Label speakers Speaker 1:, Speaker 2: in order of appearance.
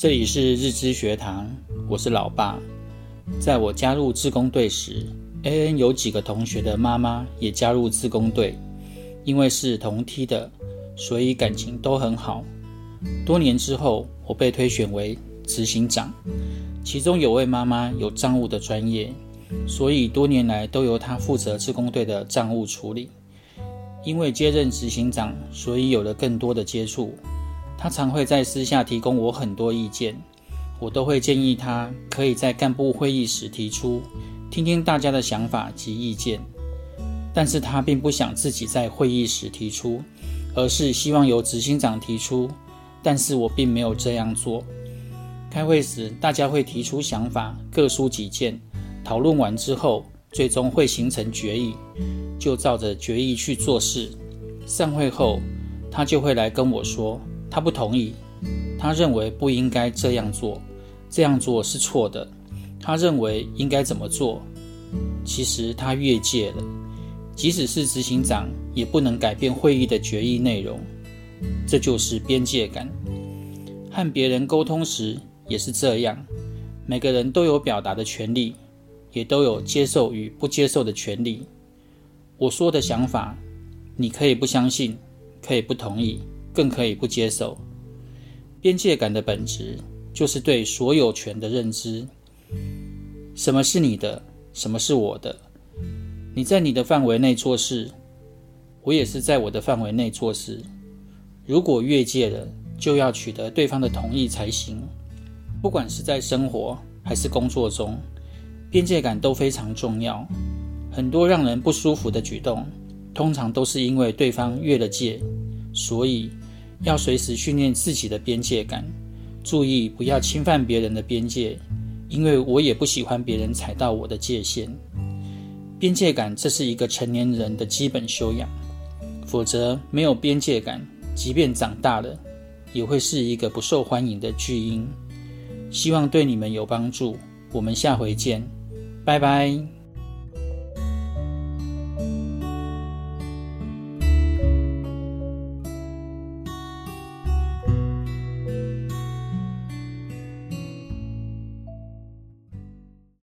Speaker 1: 这里是日知学堂，我是老爸。在我加入自工队时，AN 有几个同学的妈妈也加入自工队，因为是同梯的，所以感情都很好。多年之后，我被推选为执行长，其中有位妈妈有账务的专业，所以多年来都由她负责自工队的账务处理。因为接任执行长，所以有了更多的接触。他常会在私下提供我很多意见，我都会建议他可以在干部会议时提出，听听大家的想法及意见。但是他并不想自己在会议时提出，而是希望由执行长提出。但是我并没有这样做。开会时，大家会提出想法，各抒己见，讨论完之后，最终会形成决议，就照着决议去做事。散会后，他就会来跟我说。他不同意，他认为不应该这样做，这样做是错的。他认为应该怎么做？其实他越界了，即使是执行长，也不能改变会议的决议内容。这就是边界感。和别人沟通时也是这样，每个人都有表达的权利，也都有接受与不接受的权利。我说的想法，你可以不相信，可以不同意。更可以不接受。边界感的本质就是对所有权的认知。什么是你的？什么是我的？你在你的范围内做事，我也是在我的范围内做事。如果越界了，就要取得对方的同意才行。不管是在生活还是工作中，边界感都非常重要。很多让人不舒服的举动，通常都是因为对方越了界，所以。要随时训练自己的边界感，注意不要侵犯别人的边界，因为我也不喜欢别人踩到我的界限。边界感，这是一个成年人的基本修养，否则没有边界感，即便长大了，也会是一个不受欢迎的巨婴。希望对你们有帮助，我们下回见，拜拜。